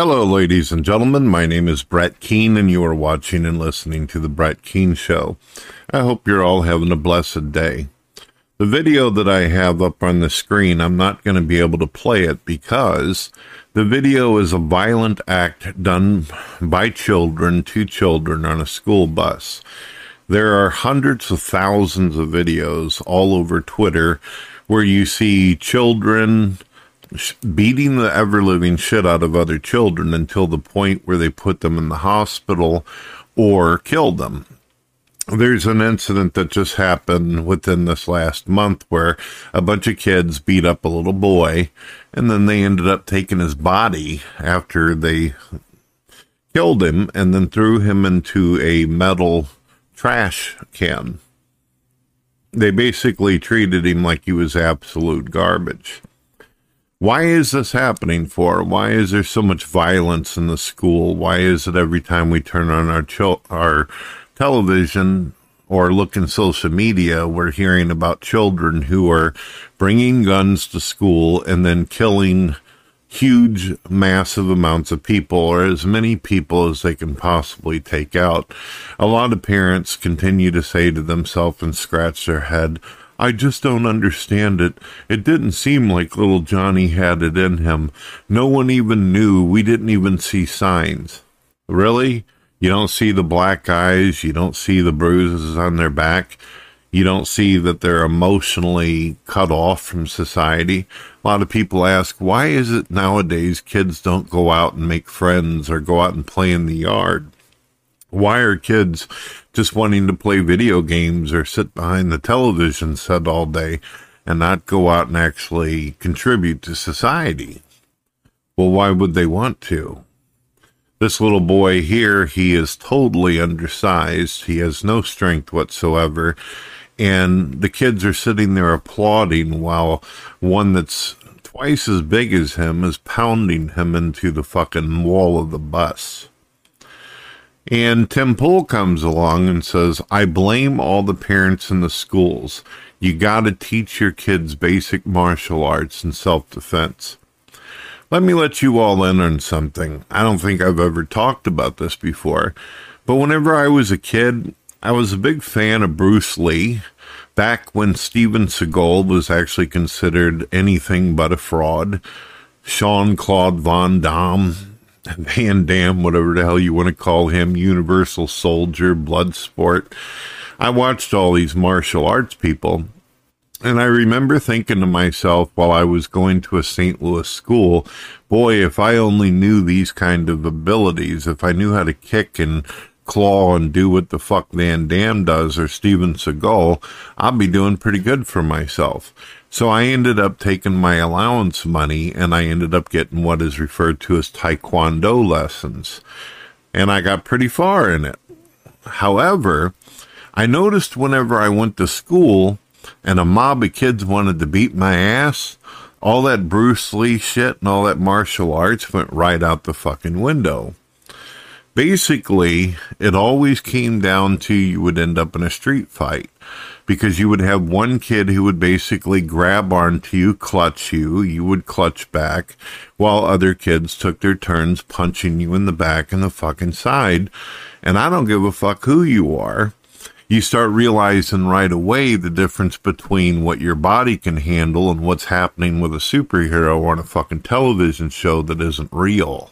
Hello, ladies and gentlemen. My name is Brett Keane, and you are watching and listening to The Brett Keane Show. I hope you're all having a blessed day. The video that I have up on the screen, I'm not going to be able to play it because the video is a violent act done by children to children on a school bus. There are hundreds of thousands of videos all over Twitter where you see children beating the ever living shit out of other children until the point where they put them in the hospital or killed them. There's an incident that just happened within this last month where a bunch of kids beat up a little boy and then they ended up taking his body after they killed him and then threw him into a metal trash can. They basically treated him like he was absolute garbage. Why is this happening for? Why is there so much violence in the school? Why is it every time we turn on our our television or look in social media, we're hearing about children who are bringing guns to school and then killing huge, massive amounts of people or as many people as they can possibly take out. A lot of parents continue to say to themselves and scratch their head, I just don't understand it. It didn't seem like little Johnny had it in him. No one even knew. We didn't even see signs. Really? You don't see the black eyes. You don't see the bruises on their back. You don't see that they're emotionally cut off from society. A lot of people ask, why is it nowadays kids don't go out and make friends or go out and play in the yard? Why are kids just wanting to play video games or sit behind the television set all day and not go out and actually contribute to society? Well, why would they want to? This little boy here, he is totally undersized. He has no strength whatsoever. And the kids are sitting there applauding while one that's twice as big as him is pounding him into the fucking wall of the bus. And Tim Pool comes along and says, I blame all the parents in the schools. You gotta teach your kids basic martial arts and self defense. Let me let you all in on something. I don't think I've ever talked about this before, but whenever I was a kid, I was a big fan of Bruce Lee. Back when Steven Seagal was actually considered anything but a fraud, Sean Claude Van Damme, Van Dam, whatever the hell you want to call him, Universal Soldier, Bloodsport. I watched all these martial arts people, and I remember thinking to myself while I was going to a St. Louis school, boy, if I only knew these kind of abilities, if I knew how to kick and claw and do what the fuck Van Damme does or Steven Seagal, I'd be doing pretty good for myself. So I ended up taking my allowance money and I ended up getting what is referred to as Taekwondo lessons. And I got pretty far in it. However, I noticed whenever I went to school and a mob of kids wanted to beat my ass, all that Bruce Lee shit and all that martial arts went right out the fucking window. Basically, it always came down to you would end up in a street fight because you would have one kid who would basically grab onto you, clutch you, you would clutch back, while other kids took their turns punching you in the back and the fucking side. And I don't give a fuck who you are you start realizing right away the difference between what your body can handle and what's happening with a superhero on a fucking television show that isn't real.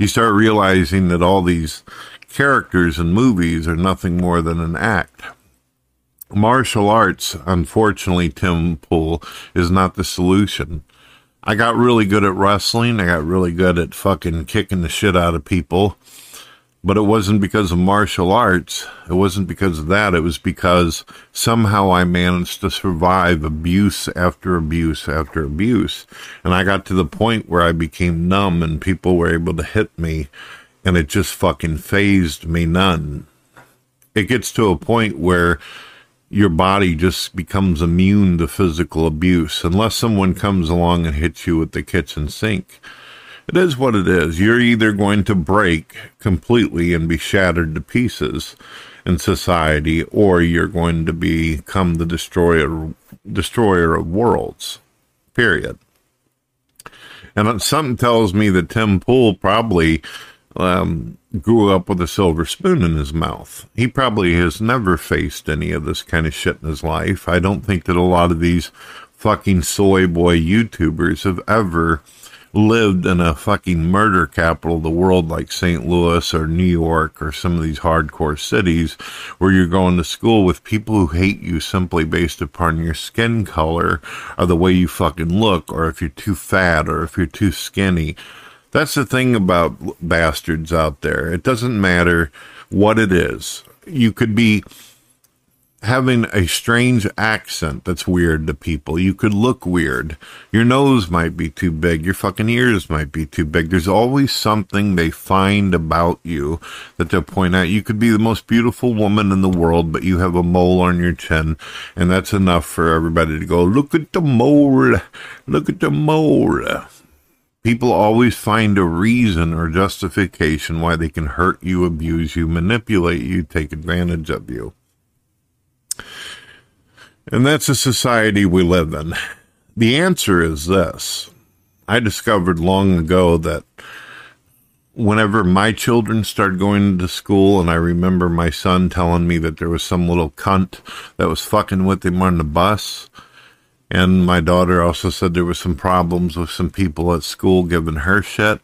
You start realizing that all these characters in movies are nothing more than an act. Martial arts, unfortunately, Tim Pool, is not the solution. I got really good at wrestling. I got really good at fucking kicking the shit out of people But it wasn't because of martial arts. It wasn't because of that. It was because somehow I managed to survive abuse after abuse after abuse. And I got to the point where I became numb and people were able to hit me and it just fucking fazed me none. It gets to a point where your body just becomes immune to physical abuse unless someone comes along and hits you with the kitchen sink. It is what it is. You're either going to break completely and be shattered to pieces in society, or you're going to become the destroyer destroyer of worlds. Period. And something tells me that Tim Pool probably um, grew up with a silver spoon in his mouth. He probably has never faced any of this kind of shit in his life. I don't think that a lot of these fucking soy boy YouTubers have ever lived in a fucking murder capital of the world like St. Louis or New York or some of these hardcore cities where you're going to school with people who hate you simply based upon your skin color or the way you fucking look or if you're too fat or if you're too skinny that's the thing about bastards out there. It doesn't matter what it is. You could be having a strange accent that's weird to people. You could look weird. Your nose might be too big. Your fucking ears might be too big. There's always something they find about you that they'll point out. You could be the most beautiful woman in the world, but you have a mole on your chin, and that's enough for everybody to go, look at the mole. Look at the mole. People always find a reason or justification why they can hurt you, abuse you, manipulate you, take advantage of you. And that's a society we live in. The answer is this. I discovered long ago that whenever my children started going to school, and I remember my son telling me that there was some little cunt that was fucking with him on the bus, and my daughter also said there was some problems with some people at school giving her shit.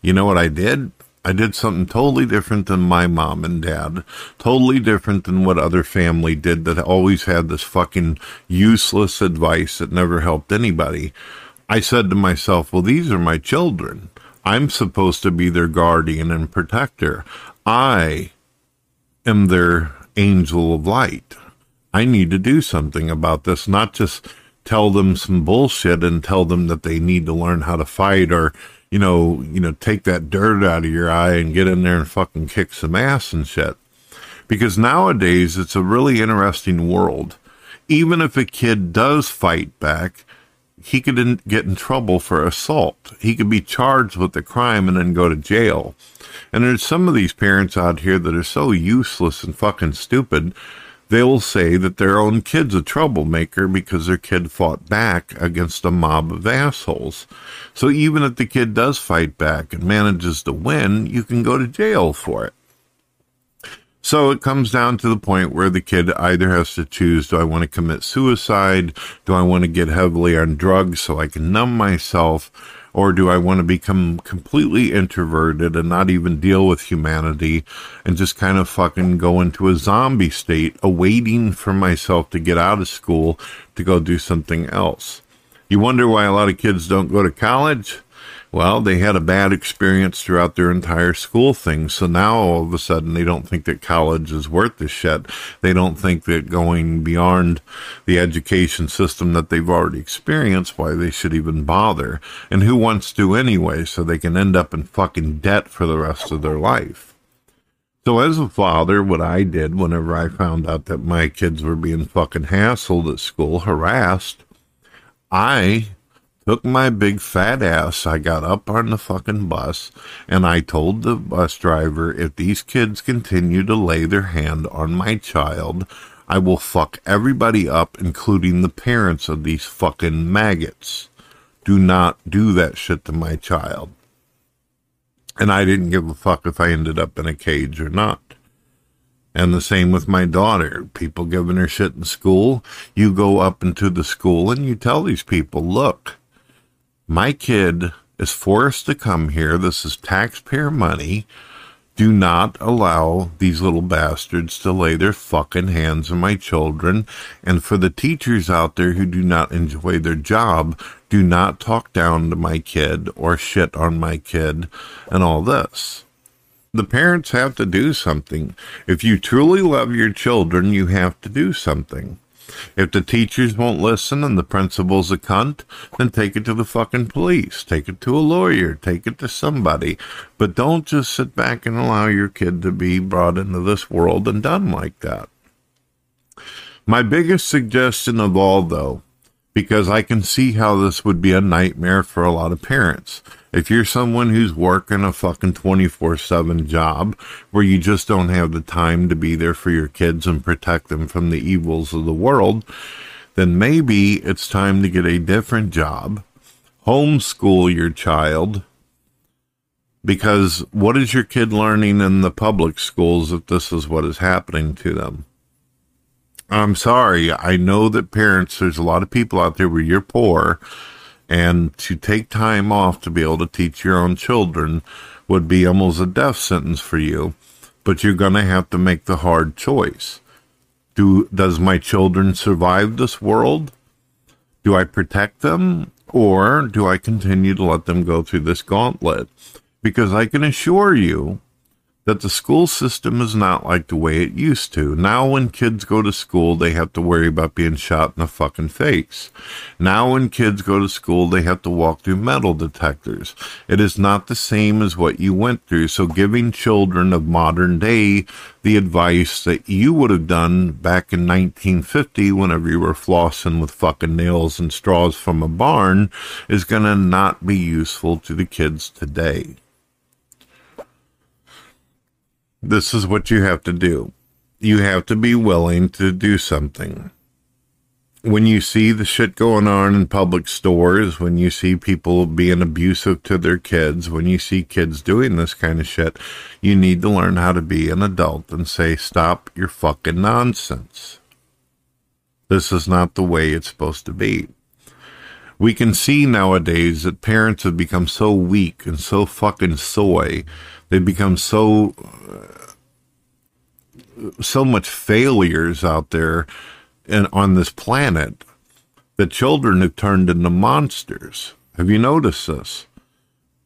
You know what I did? I did something totally different than my mom and dad. Totally different than what other family did that always had this fucking useless advice that never helped anybody. I said to myself, well, these are my children. I'm supposed to be their guardian and protector. I am their angel of light. I need to do something about this, not just tell them some bullshit and tell them that they need to learn how to fight or you know you know take that dirt out of your eye and get in there and fucking kick some ass and shit. Because nowadays it's a really interesting world. Even if a kid does fight back he could in, get in trouble for assault. He could be charged with the crime and then go to jail. And there's some of these parents out here that are so useless and fucking stupid they'll say that their own kid's a troublemaker because their kid fought back against a mob of assholes. So even if the kid does fight back and manages to win, you can go to jail for it. So it comes down to the point where the kid either has to choose do I want to commit suicide? Do I want to get heavily on drugs so I can numb myself? Or do I want to become completely introverted and not even deal with humanity and just kind of fucking go into a zombie state, awaiting for myself to get out of school to go do something else? You wonder why a lot of kids don't go to college? Well, they had a bad experience throughout their entire school thing. So now all of a sudden they don't think that college is worth the shit. They don't think that going beyond the education system that they've already experienced, why they should even bother. And who wants to anyway, so they can end up in fucking debt for the rest of their life. So as a father, what I did whenever I found out that my kids were being fucking hassled at school, harassed, I took my big fat ass. I got up on the fucking bus and I told the bus driver, if these kids continue to lay their hand on my child, I will fuck everybody up, including the parents of these fucking maggots. Do not do that shit to my child. And I didn't give a fuck if I ended up in a cage or not. And the same with my daughter. People giving her shit in school. You go up into the school and you tell these people, look, my kid is forced to come here. This is taxpayer money. Do not allow these little bastards to lay their fucking hands on my children. And for the teachers out there who do not enjoy their job, do not talk down to my kid or shit on my kid and all this. the parents have to do something. If you truly love your children, you have to do something. If the teachers won't listen and the principal's a cunt, then take it to the fucking police. Take it to a lawyer. Take it to somebody. But don't just sit back and allow your kid to be brought into this world and done like that. My biggest suggestion of all, though, because I can see how this would be a nightmare for a lot of parents. If you're someone who's working a fucking 24 7 job where you just don't have the time to be there for your kids and protect them from the evils of the world, then maybe it's time to get a different job, homeschool your child. Because what is your kid learning in the public schools if this is what is happening to them? I'm sorry. I know that parents, there's a lot of people out there where you're poor and to take time off to be able to teach your own children would be almost a death sentence for you. But you're going to have to make the hard choice. Do, does my children survive this world? Do I protect them or do I continue to let them go through this gauntlet? Because I can assure you that the school system is not like the way it used to. Now, when kids go to school, they have to worry about being shot in the fucking face. Now, when kids go to school, they have to walk through metal detectors. It is not the same as what you went through. So, giving children of modern day the advice that you would have done back in 1950 whenever you were flossing with fucking nails and straws from a barn is going to not be useful to the kids today. This is what you have to do. You have to be willing to do something. When you see the shit going on in public stores, when you see people being abusive to their kids, when you see kids doing this kind of shit, you need to learn how to be an adult and say, stop your fucking nonsense. This is not the way it's supposed to be. We can see nowadays that parents have become so weak and so fucking soy. They've become so so much failures out there and on this planet that children have turned into monsters. Have you noticed this?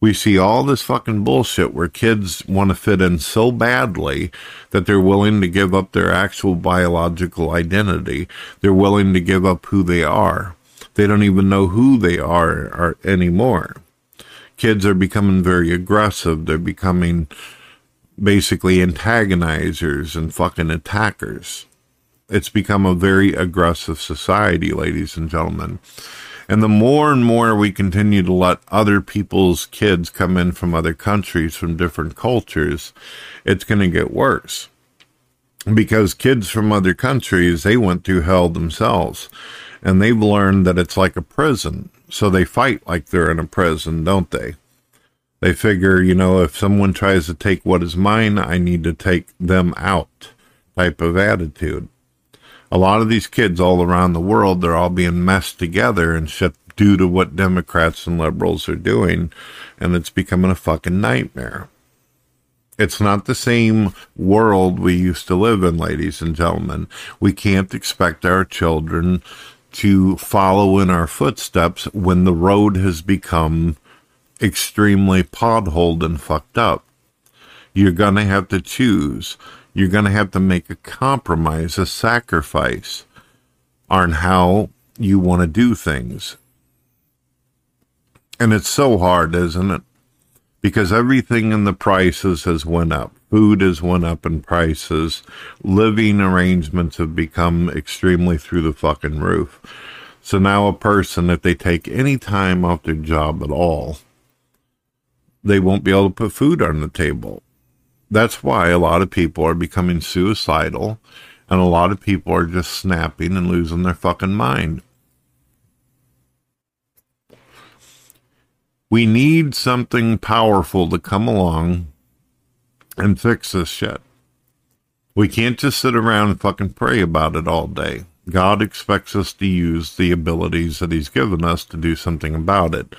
We see all this fucking bullshit where kids want to fit in so badly that they're willing to give up their actual biological identity. They're willing to give up who they are. They don't even know who they are, are anymore. Kids are becoming very aggressive. They're becoming basically antagonizers and fucking attackers. It's become a very aggressive society, ladies and gentlemen. And the more and more we continue to let other people's kids come in from other countries, from different cultures, it's going to get worse. Because kids from other countries, they went through hell themselves. And they've learned that it's like a prison. So they fight like they're in a prison, don't they? They figure, you know, if someone tries to take what is mine, I need to take them out type of attitude. A lot of these kids all around the world, they're all being messed together and shit due to what Democrats and liberals are doing. And it's becoming a fucking nightmare. It's not the same world we used to live in, ladies and gentlemen. We can't expect our children to follow in our footsteps when the road has become extremely potholed and fucked up. You're going to have to choose. You're going to have to make a compromise, a sacrifice on how you want to do things. And it's so hard, isn't it? Because everything in the prices has went up. Food has went up in prices. Living arrangements have become extremely through the fucking roof. So now a person, if they take any time off their job at all, they won't be able to put food on the table. That's why a lot of people are becoming suicidal and a lot of people are just snapping and losing their fucking mind. We need something powerful to come along and fix this shit. We can't just sit around and fucking pray about it all day. God expects us to use the abilities that He's given us to do something about it.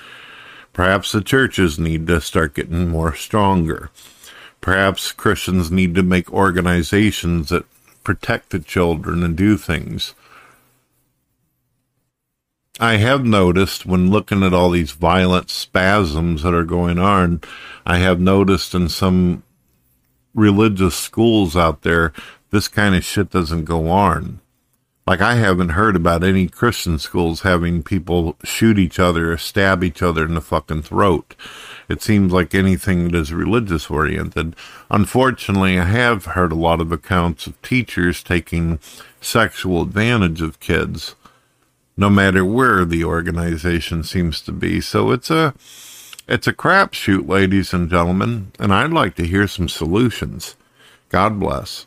Perhaps the churches need to start getting more stronger. Perhaps Christians need to make organizations that protect the children and do things. I have noticed when looking at all these violent spasms that are going on, I have noticed in some religious schools out there, this kind of shit doesn't go on. Like I haven't heard about any Christian schools having people shoot each other or stab each other in the fucking throat. It seems like anything that is religious oriented. Unfortunately, I have heard a lot of accounts of teachers taking sexual advantage of kids, no matter where the organization seems to be. So it's a it's a crapshoot, ladies and gentlemen, and I'd like to hear some solutions. God bless.